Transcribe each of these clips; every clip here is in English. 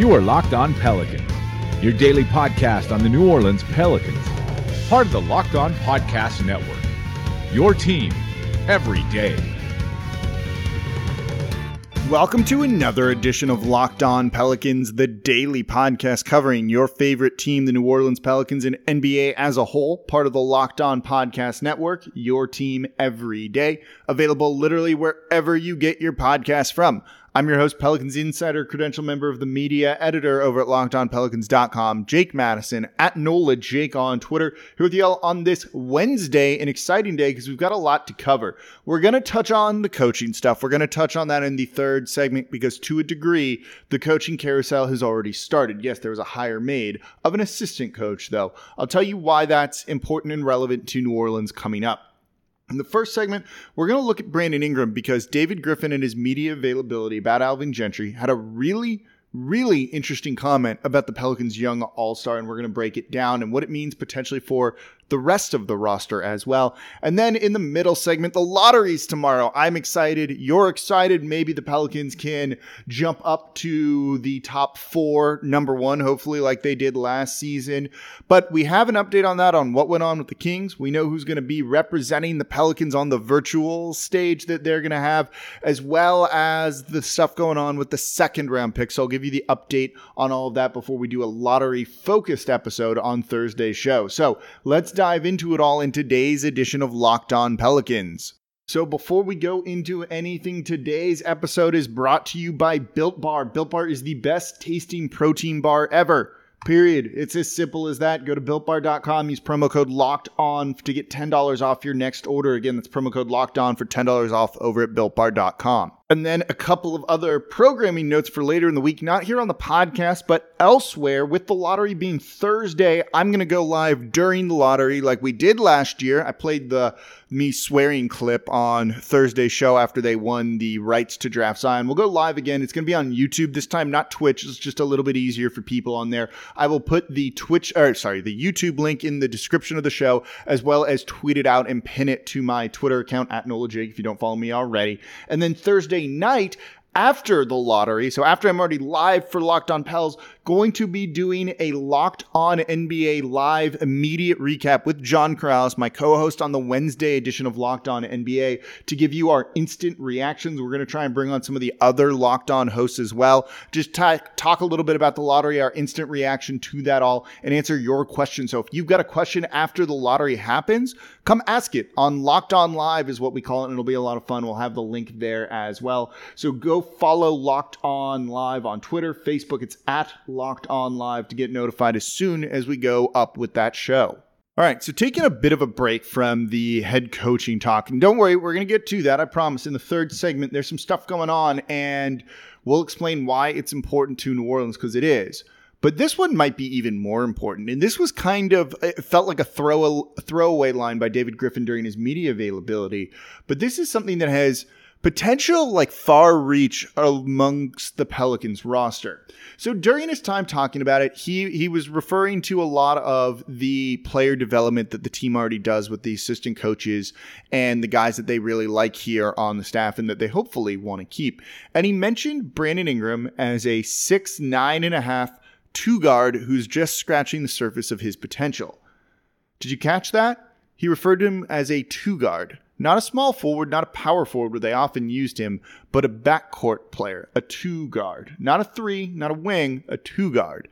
You are Locked On Pelicans, your daily podcast on the New Orleans Pelicans, part of the Locked On Podcast Network. Your team every day. Welcome to another edition of Locked On Pelicans, the daily podcast covering your favorite team, the New Orleans Pelicans, and NBA as a whole, part of the Locked On Podcast Network, your team every day, available literally wherever you get your podcast from. I'm your host, Pelicans Insider, credential member of the media editor over at LockedOnPelicans.com, Jake Madison, at NOLA Jake on Twitter, here with you all on this Wednesday, an exciting day because we've got a lot to cover. We're going to touch on the coaching stuff. We're going to touch on that in the third segment because, to a degree, the coaching carousel has already started. Yes, there was a hire made of an assistant coach, though. I'll tell you why that's important and relevant to New Orleans coming up. In the first segment, we're going to look at Brandon Ingram because David Griffin and his media availability about Alvin Gentry had a really, really interesting comment about the Pelicans' young all star, and we're going to break it down and what it means potentially for the rest of the roster as well. And then in the middle segment, the lotteries tomorrow. I'm excited. You're excited. Maybe the Pelicans can jump up to the top four, number one, hopefully, like they did last season. But we have an update on that on what went on with the Kings. We know who's going to be representing the Pelicans on the virtual stage that they're going to have, as well as the stuff going on with the second round pick. So I'll give you the update on all of that before we do a lottery focused episode on Thursday's show. So let's dive into it all in today's edition of Locked On Pelicans. So before we go into anything, today's episode is brought to you by Built Bar. Built Bar is the best tasting protein bar ever. Period. It's as simple as that. Go to builtbar.com, use promo code locked on to get $10 off your next order. Again, that's promo code locked on for $10 off over at builtbar.com. And then a couple of other programming notes for later in the week, not here on the podcast, but elsewhere. With the lottery being Thursday, I'm going to go live during the lottery like we did last year. I played the me swearing clip on Thursday's show after they won the rights to draft Zion. We'll go live again. It's going to be on YouTube this time, not Twitch. It's just a little bit easier for people on there. I will put the Twitch, or sorry, the YouTube link in the description of the show, as well as tweet it out and pin it to my Twitter account at Nola Jake if you don't follow me already. And then Thursday night, after the lottery, so after I'm already live for Locked On Pels, going to be doing a Locked On NBA live immediate recap with John Karalis, my co-host on the Wednesday edition of Locked On NBA, to give you our instant reactions. We're going to try and bring on some of the other Locked On hosts as well. Just t- talk a little bit about the lottery, our instant reaction to that all, and answer your questions. So if you've got a question after the lottery happens, come ask it on Locked On Live is what we call it, and it'll be a lot of fun. We'll have the link there as well. So go follow Locked On Live on Twitter, Facebook. It's at Locked On Live to get notified as soon as we go up with that show. All right, so taking a bit of a break from the head coaching talk, and don't worry, we're going to get to that, I promise. In the third segment, there's some stuff going on, and we'll explain why it's important to New Orleans because it is. But this one might be even more important. And this was kind of, it felt like a throw, throwaway line by David Griffin during his media availability. But this is something that has potential like far reach amongst the Pelicans roster. So during his time talking about it, he he was referring to a lot of the player development that the team already does with the assistant coaches and the guys that they really like here on the staff and that they hopefully want to keep. And he mentioned Brandon Ingram as a six nine and a half two guard who's just scratching the surface of his potential. Did you catch that? He referred to him as a two guard. Not a small forward, not a power forward where they often used him, but a backcourt player, a two guard. Not a three, not a wing, a two guard.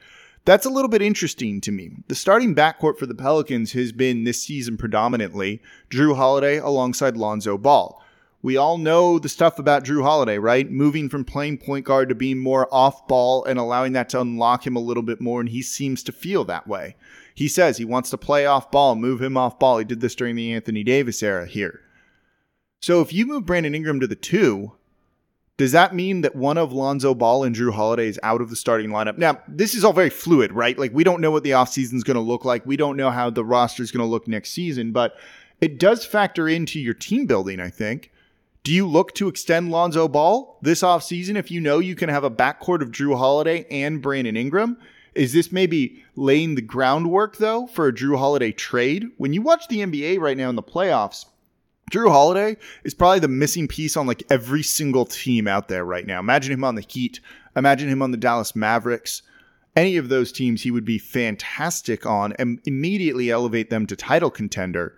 That's a little bit interesting to me. The starting backcourt for the Pelicans has been this season predominantly Jrue Holiday alongside Lonzo Ball. We all know the stuff about Jrue Holiday, right? Moving from playing point guard to being more off ball and allowing that to unlock him a little bit more, and he seems to feel that way. He says he wants to play off ball, move him off ball. He did this during the Anthony Davis era here. So if you move Brandon Ingram to the two, does that mean that one of Lonzo Ball and Jrue Holiday is out of the starting lineup? Now, this is all very fluid, right? Like, we don't know what the offseason is going to look like. We don't know how the roster is going to look next season, but it does factor into your team building, I think. Do you look to extend Lonzo Ball this offseason if you know you can have a backcourt of Jrue Holiday and Brandon Ingram? Is this maybe laying the groundwork, though, for a Jrue Holiday trade? When you watch the NBA right now in the playoffs, Jrue Holiday is probably the missing piece on like every single team out there right now. Imagine him on the Heat. Imagine him on the Dallas Mavericks. Any of those teams he would be fantastic on and immediately elevate them to title contender.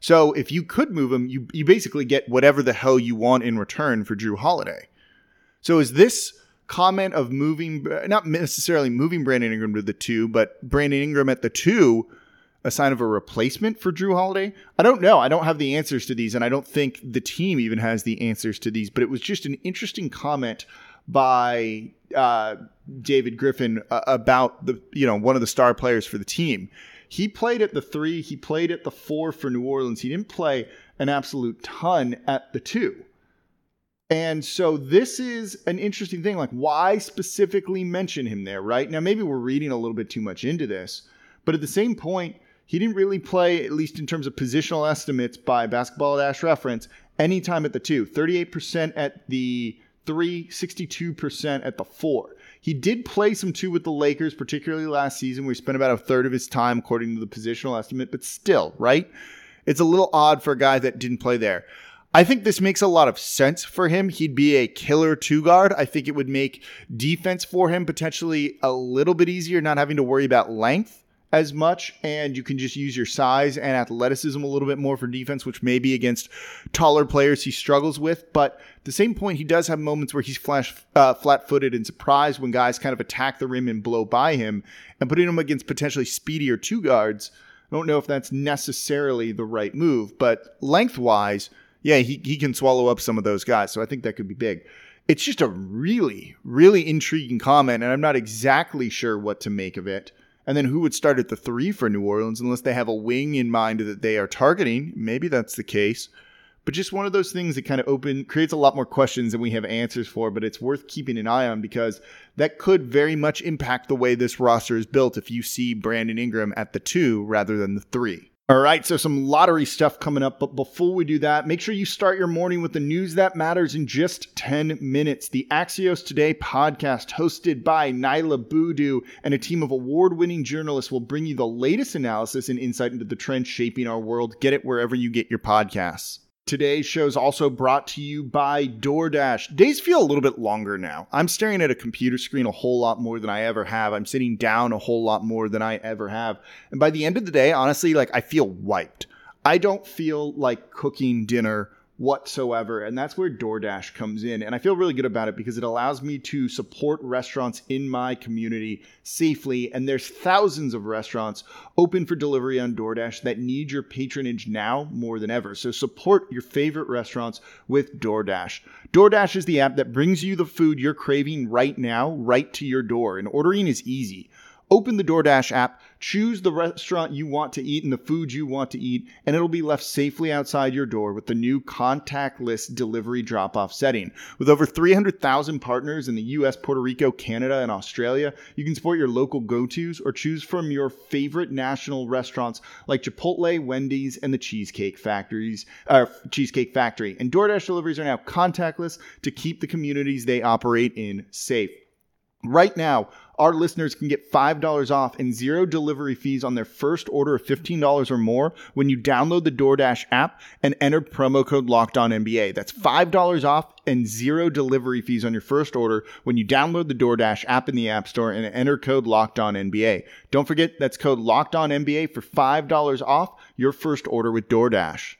So if you could move him, you, you basically get whatever the hell you want in return for Jrue Holiday. So is this comment of moving, not necessarily moving Brandon Ingram to the two, but Brandon Ingram at the two a sign of a replacement for Jrue Holiday? I don't know. I don't have the answers to these, and I don't think the team even has the answers to these. But it was just an interesting comment by uh, David Griffin uh, about the you know one of the star players for the team. He played at the three. He played at the four for New Orleans. He didn't play an absolute ton at the two. And so this is an interesting thing. Like, why specifically mention him there, right? Now, maybe we're reading a little bit too much into this, but at the same point, he didn't really play, at least in terms of positional estimates by Basketball Dash Reference, any time at the two. 38% at the three, 62% at the four. He did play some two with the Lakers, particularly last season, where he spent about a third of his time according to the positional estimate, but still, right? It's a little odd for a guy that didn't play there. I think this makes a lot of sense for him. He'd be a killer two guard. I think it would make defense for him potentially a little bit easier, not having to worry about length as much, and you can just use your size and athleticism a little bit more for defense, which may be against taller players he struggles with. But at the same point, he does have moments where he's flash, uh, flat-footed and surprised when guys kind of attack the rim and blow by him, and putting him against potentially speedier two guards. I don't know if that's necessarily the right move, but lengthwise, yeah, he, he can swallow up some of those guys. So I think that could be big it's just a really, really intriguing comment, and I'm not exactly sure what to make of it. And then who would start at the three for New Orleans unless they have a wing in mind that they are targeting? Maybe that's the case. But just one of those things that kind of open creates a lot more questions than we have answers for, but it's worth keeping an eye on because that could very much impact the way this roster is built if you see Brandon Ingram at the two rather than the three. All right, so some lottery stuff coming up. But before we do that, make sure you start your morning with the news that matters in just 10 minutes. The Axios Today podcast, hosted by Niala Boodhoo and a team of award winning journalists, will bring you the latest analysis and insight into the trends shaping our world. Get it wherever you get your podcasts. Today's show is also brought to you by DoorDash. Days feel a little bit longer now. I'm staring at a computer screen a whole lot more than I ever have. I'm sitting down a whole lot more than I ever have. And by the end of the day, honestly, like I feel wiped. I don't feel like cooking dinner whatsoever. And that's where DoorDash comes in. And I feel really good about it because it allows me to support restaurants in my community safely. And there's thousands of restaurants open for delivery on DoorDash that need your patronage now more than ever. So support your favorite restaurants with DoorDash. DoorDash is the app that brings you the food you're craving right now, right to your door. And ordering is easy. Open the DoorDash app, choose the restaurant you want to eat and the food you want to eat, and it'll be left safely outside your door with the new contactless delivery drop off setting. With over 300,000 partners in the US, Puerto Rico, Canada, and Australia, you can support your local go tos or choose from your favorite national restaurants like Chipotle, Wendy's, and the Cheesecake Factories, uh, Cheesecake Factory. And DoorDash deliveries are now contactless to keep the communities they operate in safe. Right now, our listeners can get $5 off and zero delivery fees on their first order of $15 or more when you download the DoorDash app and enter promo code LOCKEDONNBA. That's $5 off and zero delivery fees on your first order when you download the DoorDash app in the App Store and enter code LOCKEDONNBA. Don't forget, that's code LOCKEDONNBA for $5 off your first order with DoorDash.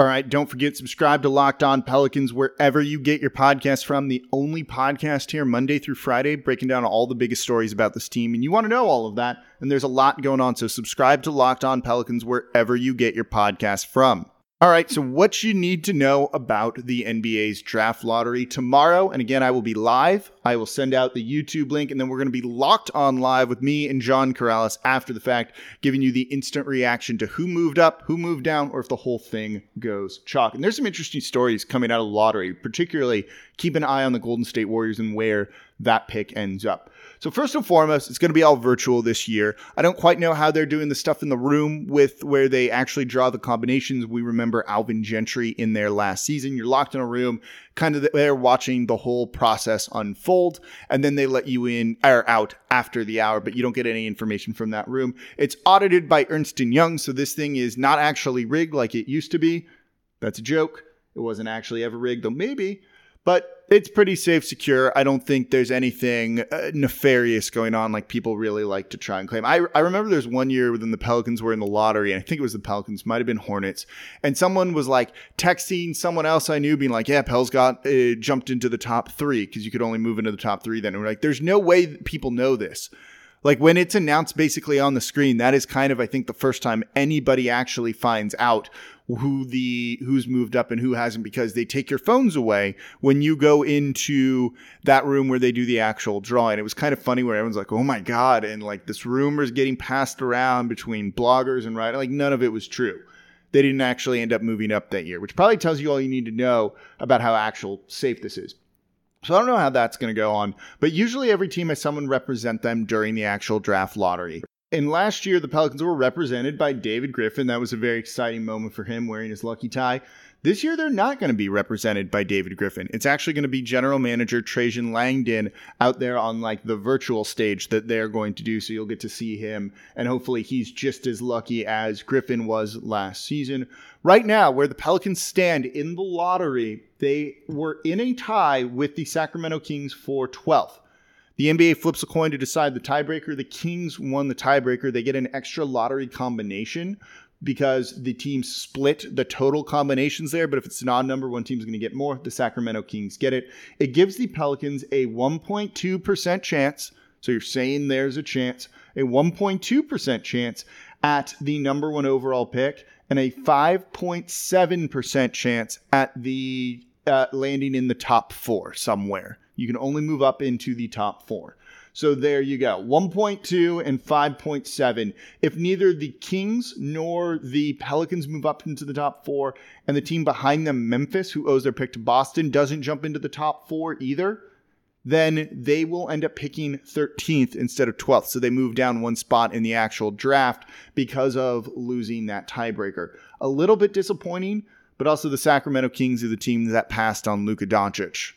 All right, don't forget subscribe to Locked On Pelicans wherever you get your podcast from. The only podcast here Monday through Friday breaking down all the biggest stories about this team and you want to know all of that and there's a lot going on so subscribe to Locked On Pelicans wherever you get your podcast from. All right, so what you need to know about the NBA's draft lottery tomorrow. And again, I will be live. I will send out the YouTube link, and then we're going to be locked on live with me and John Karalis after the fact, giving you the instant reaction to who moved up, who moved down, or if the whole thing goes chalk. And there's some interesting stories coming out of the lottery, particularly keep an eye on the Golden State Warriors and where that pick ends up. So first and foremost, it's going to be all virtual this year. I don't quite know how they're doing the stuff in the room with where they actually draw the combinations. We remember Alvin Gentry in there last season. You're locked in a room, kind of there watching the whole process unfold, and then they let you in or out after the hour, but you don't get any information from that room. It's audited by Ernst Young, so this thing is not actually rigged like it used to be That's a joke. It wasn't actually ever rigged, though maybe. But it's pretty safe, secure. I don't think there's anything uh, nefarious going on like people really like to try and claim. I, I remember there's one year when the Pelicans were in the lottery, and I think it was the Pelicans, might have been Hornets, and someone was like texting someone else I knew, being like, "Yeah, Pels got uh, jumped into the top three because you could only move into the top three then." And we're like, "There's no way people know this." Like when it's announced basically on the screen, that is kind of I think the first time anybody actually finds out who the who's moved up and who hasn't because they take your phones away when you go into that room where they do the actual drawing. It was kind of funny where everyone's like, "Oh my god!" and like this rumor is getting passed around between bloggers and right. Like none of it was true. They didn't actually end up moving up that year, which probably tells you all you need to know about how actual safe this is. So I don't know how that's going to go on, but usually every team has someone represent them during the actual draft lottery. And last year, the Pelicans were represented by David Griffin. That was a very exciting moment for him wearing his lucky tie. This year, they're not going to be represented by David Griffin. It's actually going to be general manager Trajan Langdon out there on like the virtual stage that they're going to do. So you'll get to see him, and hopefully, he's just as lucky as Griffin was last season. Right now, where the Pelicans stand in the lottery, they were in a tie with the Sacramento Kings for 12th. The NBA flips a coin to decide the tiebreaker. The Kings won the tiebreaker. They get an extra lottery combination because the teams split the total combinations there. But if it's an odd number, one team's going to get more. The Sacramento Kings get it. It gives the Pelicans a 1.2% chance. So you're saying there's a chance, a 1.2% chance at the number one overall pick and a 5.7% chance at the uh, landing in the top four somewhere. You can only move up into the top four. So there you go 1.2 and 5.7. If neither the Kings nor the Pelicans move up into the top four, and the team behind them, Memphis, who owes their pick to Boston, doesn't jump into the top four either, then they will end up picking 13th instead of 12th. So they move down one spot in the actual draft because of losing that tiebreaker. A little bit disappointing, but also the Sacramento Kings are the team that passed on Luka Doncic.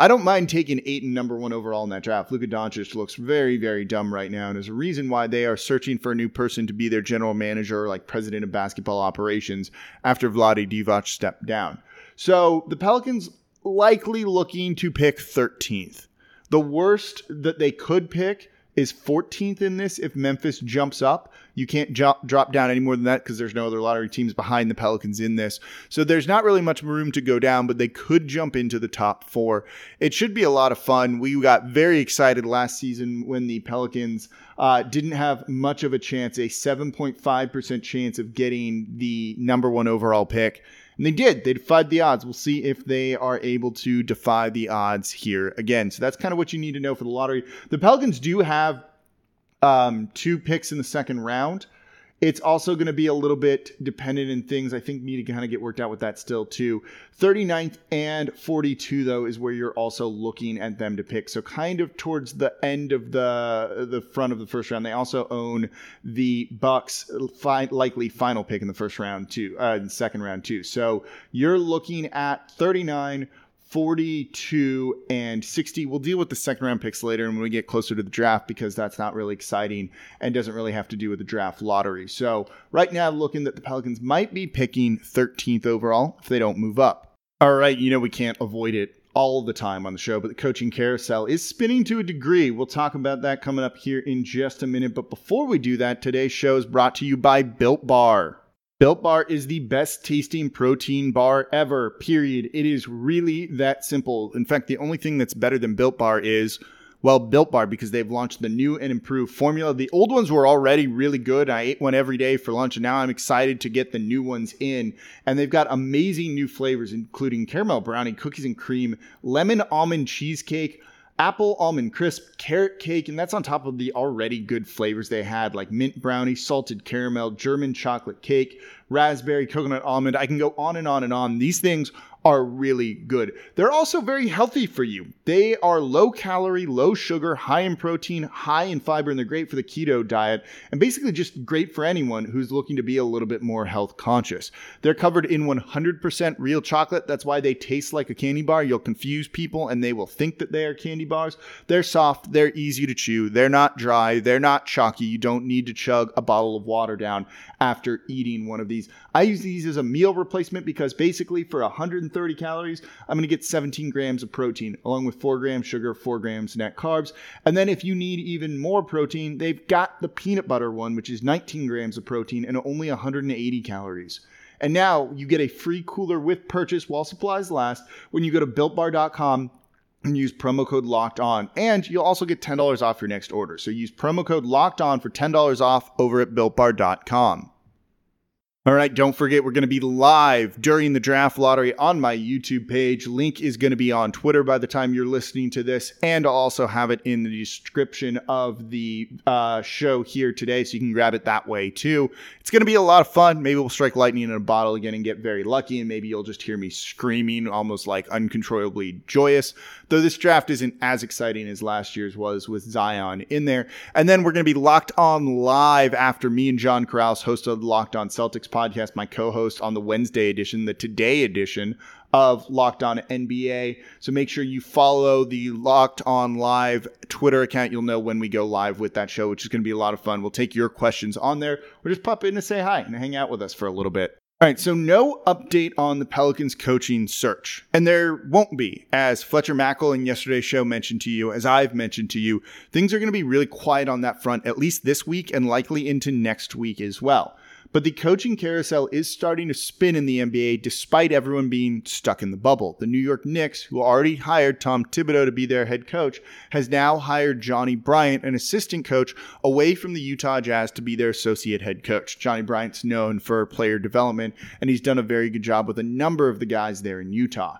I don't mind taking and number one overall in that draft. Luka Doncic looks very, very dumb right now, and there's a reason why they are searching for a new person to be their general manager like president of basketball operations after Vlade Divac stepped down. So the Pelicans likely looking to pick 13th. The worst that they could pick is 14th in this if Memphis jumps up. You can't drop down any more than that because there's no other lottery teams behind the Pelicans in this. So there's not really much room to go down, but they could jump into the top four. It should be a lot of fun. We got very excited last season when the Pelicans uh, didn't have much of a chance, a 7.5% chance of getting the number one overall pick. And they did. They defied the odds. We'll see if they are able to defy the odds here again. So that's kind of what you need to know for the lottery. The Pelicans do have um, two picks in the second round. It's also going to be a little bit dependent in things I think need to kind of get worked out with that still too. 39th and 42 though is where you're also looking at them to pick. So kind of towards the end of the the front of the first round. They also own the Bucks fi- likely final pick in the first round too, uh, second round too. So you're looking at 39 42 and 60. We'll deal with the second round picks later and when we get closer to the draft because that's not really exciting and doesn't really have to do with the draft lottery. So, right now, looking that the Pelicans might be picking 13th overall if they don't move up. All right, you know, we can't avoid it all the time on the show, but the coaching carousel is spinning to a degree. We'll talk about that coming up here in just a minute. But before we do that, today's show is brought to you by Built Bar. Built Bar is the best tasting protein bar ever, period. It is really that simple. In fact, the only thing that's better than Built Bar is, well, Built Bar because they've launched the new and improved formula. The old ones were already really good. I ate one every day for lunch, and now I'm excited to get the new ones in. And they've got amazing new flavors, including caramel brownie, cookies and cream, lemon almond cheesecake apple almond crisp, carrot cake, and that's on top of the already good flavors they had, like mint brownie, salted caramel, German chocolate cake, raspberry, coconut almond. I can go on and on and on. These things are really good. They're also very healthy for you. They are low calorie, low sugar, high in protein, high in fiber, and they're great for the keto diet and basically just great for anyone who's looking to be a little bit more health conscious. They're covered in 100% real chocolate. That's why they taste like a candy bar. You'll confuse people and they will think that they are candy bars. They're soft, they're easy to chew, they're not dry, they're not chalky. You don't need to chug a bottle of water down after eating one of these. I use these as a meal replacement because basically for 130 calories, I'm going to get 17 grams of protein along with 4 grams sugar, 4 grams net carbs. And then if you need even more protein, they've got the peanut butter one, which is 19 grams of protein and only 180 calories. And now you get a free cooler with purchase while supplies last when you go to builtbar.com and use promo code locked on. And you'll also get $10 off your next order. So use promo code locked on for $10 off over at builtbar.com. All right, don't forget we're going to be live during the draft lottery on my YouTube page. Link is going to be on Twitter by the time you're listening to this, and I'll also have it in the description of the uh, show here today, so you can grab it that way too. It's going to be a lot of fun. Maybe we'll strike lightning in a bottle again and get very lucky, and maybe you'll just hear me screaming, almost like uncontrollably joyous. Though this draft isn't as exciting as last year's was with Zion in there. And then we're going to be locked on live after me and John of the Locked On Celtics podcast, my co host on the Wednesday edition, the today edition of Locked On NBA. So make sure you follow the Locked On Live Twitter account. You'll know when we go live with that show, which is going to be a lot of fun. We'll take your questions on there or just pop in to say hi and hang out with us for a little bit. All right, so no update on the Pelicans coaching search. And there won't be, as Fletcher Mackel in yesterday's show mentioned to you, as I've mentioned to you, things are going to be really quiet on that front, at least this week and likely into next week as well. But the coaching carousel is starting to spin in the NBA despite everyone being stuck in the bubble. The New York Knicks, who already hired Tom Thibodeau to be their head coach, has now hired Johnny Bryant, an assistant coach, away from the Utah Jazz to be their associate head coach. Johnny Bryant's known for player development, and he's done a very good job with a number of the guys there in Utah.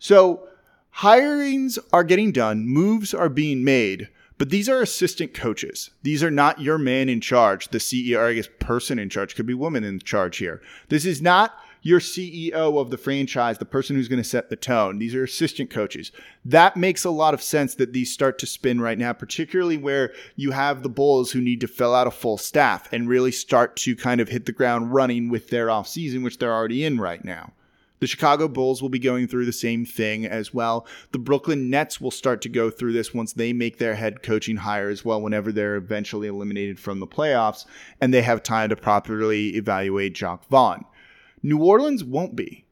So, hirings are getting done, moves are being made. But these are assistant coaches. These are not your man in charge, the CEO, or I guess person in charge, could be woman in charge here. This is not your CEO of the franchise, the person who's going to set the tone. These are assistant coaches. That makes a lot of sense that these start to spin right now, particularly where you have the Bulls who need to fill out a full staff and really start to kind of hit the ground running with their offseason, which they're already in right now. The Chicago Bulls will be going through the same thing as well. The Brooklyn Nets will start to go through this once they make their head coaching hire as well, whenever they're eventually eliminated from the playoffs and they have time to properly evaluate Jacque Vaughn. New Orleans won't be.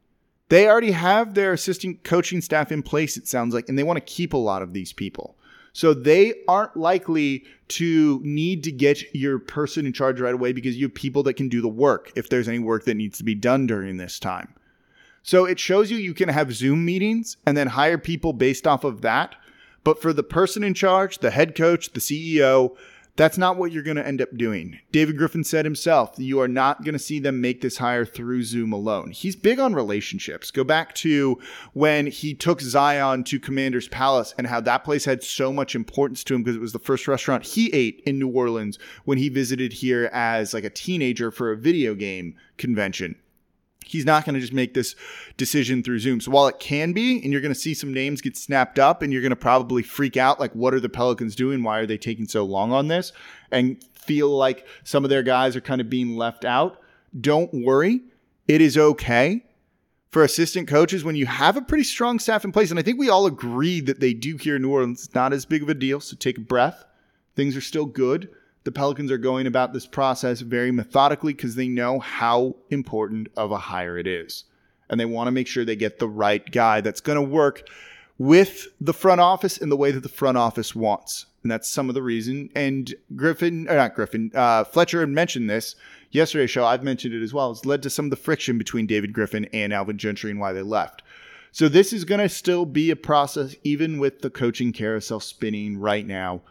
They already have their assistant coaching staff in place, it sounds like, and they want to keep a lot of these people. So they aren't likely to need to get your person in charge right away because you have people that can do the work if there's any work that needs to be done during this time. So it shows you you can have Zoom meetings and then hire people based off of that. But for the person in charge, the head coach, the CEO, that's not what you're going to end up doing. David Griffin said himself, you are not going to see them make this hire through Zoom alone. He's big on relationships. Go back to when he took Zion to Commander's Palace and how that place had so much importance to him because it was the first restaurant he ate in New Orleans when he visited here as like a teenager for a video game convention he's not going to just make this decision through Zoom. So while it can be, and you're going to see some names get snapped up, and you're going to probably freak out like, what are the Pelicans doing? Why are they taking so long on this? And feel like some of their guys are kind of being left out. Don't worry. It is okay for assistant coaches when you have a pretty strong staff in place. And I think we all agree that they do here in New Orleans. It's not as big of a deal. So take a breath. Things are still good the Pelicans are going about this process very methodically because they know how important of a hire it is. And they want to make sure they get the right guy that's going to work with the front office in the way that the front office wants. And that's some of the reason. And Griffin, or not Griffin, uh, Fletcher had mentioned this yesterday's show. I've mentioned it as well. It's led to some of the friction between David Griffin and Alvin Gentry and why they left. So this is going to still be a process, even with the coaching carousel spinning right now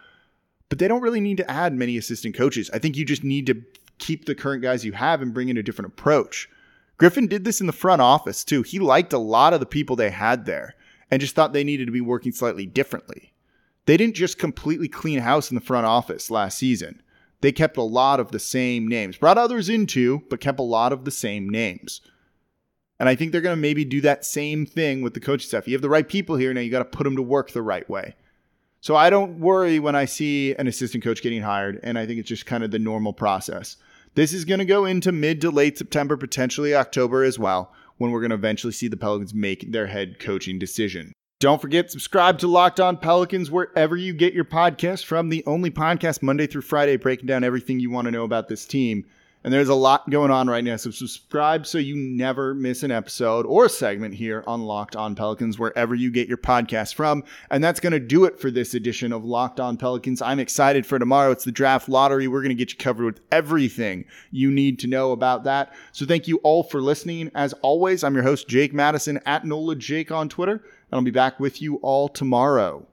but they don't really need to add many assistant coaches. I think you just need to keep the current guys you have and bring in a different approach. Griffin did this in the front office too. He liked a lot of the people they had there and just thought they needed to be working slightly differently. They didn't just completely clean house in the front office last season. They kept a lot of the same names, brought others in too, but kept a lot of the same names. And I think they're going to maybe do that same thing with the coaching staff. You have the right people here. Now you got to put them to work the right way. So I don't worry when I see an assistant coach getting hired. And I think it's just kind of the normal process. This is going to go into mid to late September, potentially October as well, when we're going to eventually see the Pelicans make their head coaching decision. Don't forget, subscribe to Locked On Pelicans wherever you get your podcast from. The only podcast Monday through Friday breaking down everything you want to know about this team. And there's a lot going on right now. So subscribe so you never miss an episode or a segment here on Locked On Pelicans, wherever you get your podcast from. And that's going to do it for this edition of Locked On Pelicans. I'm excited for tomorrow. It's the draft lottery. We're going to get you covered with everything you need to know about that. So thank you all for listening. As always, I'm your host, Jake Madison at NOLA Jake on Twitter. And I'll be back with you all tomorrow.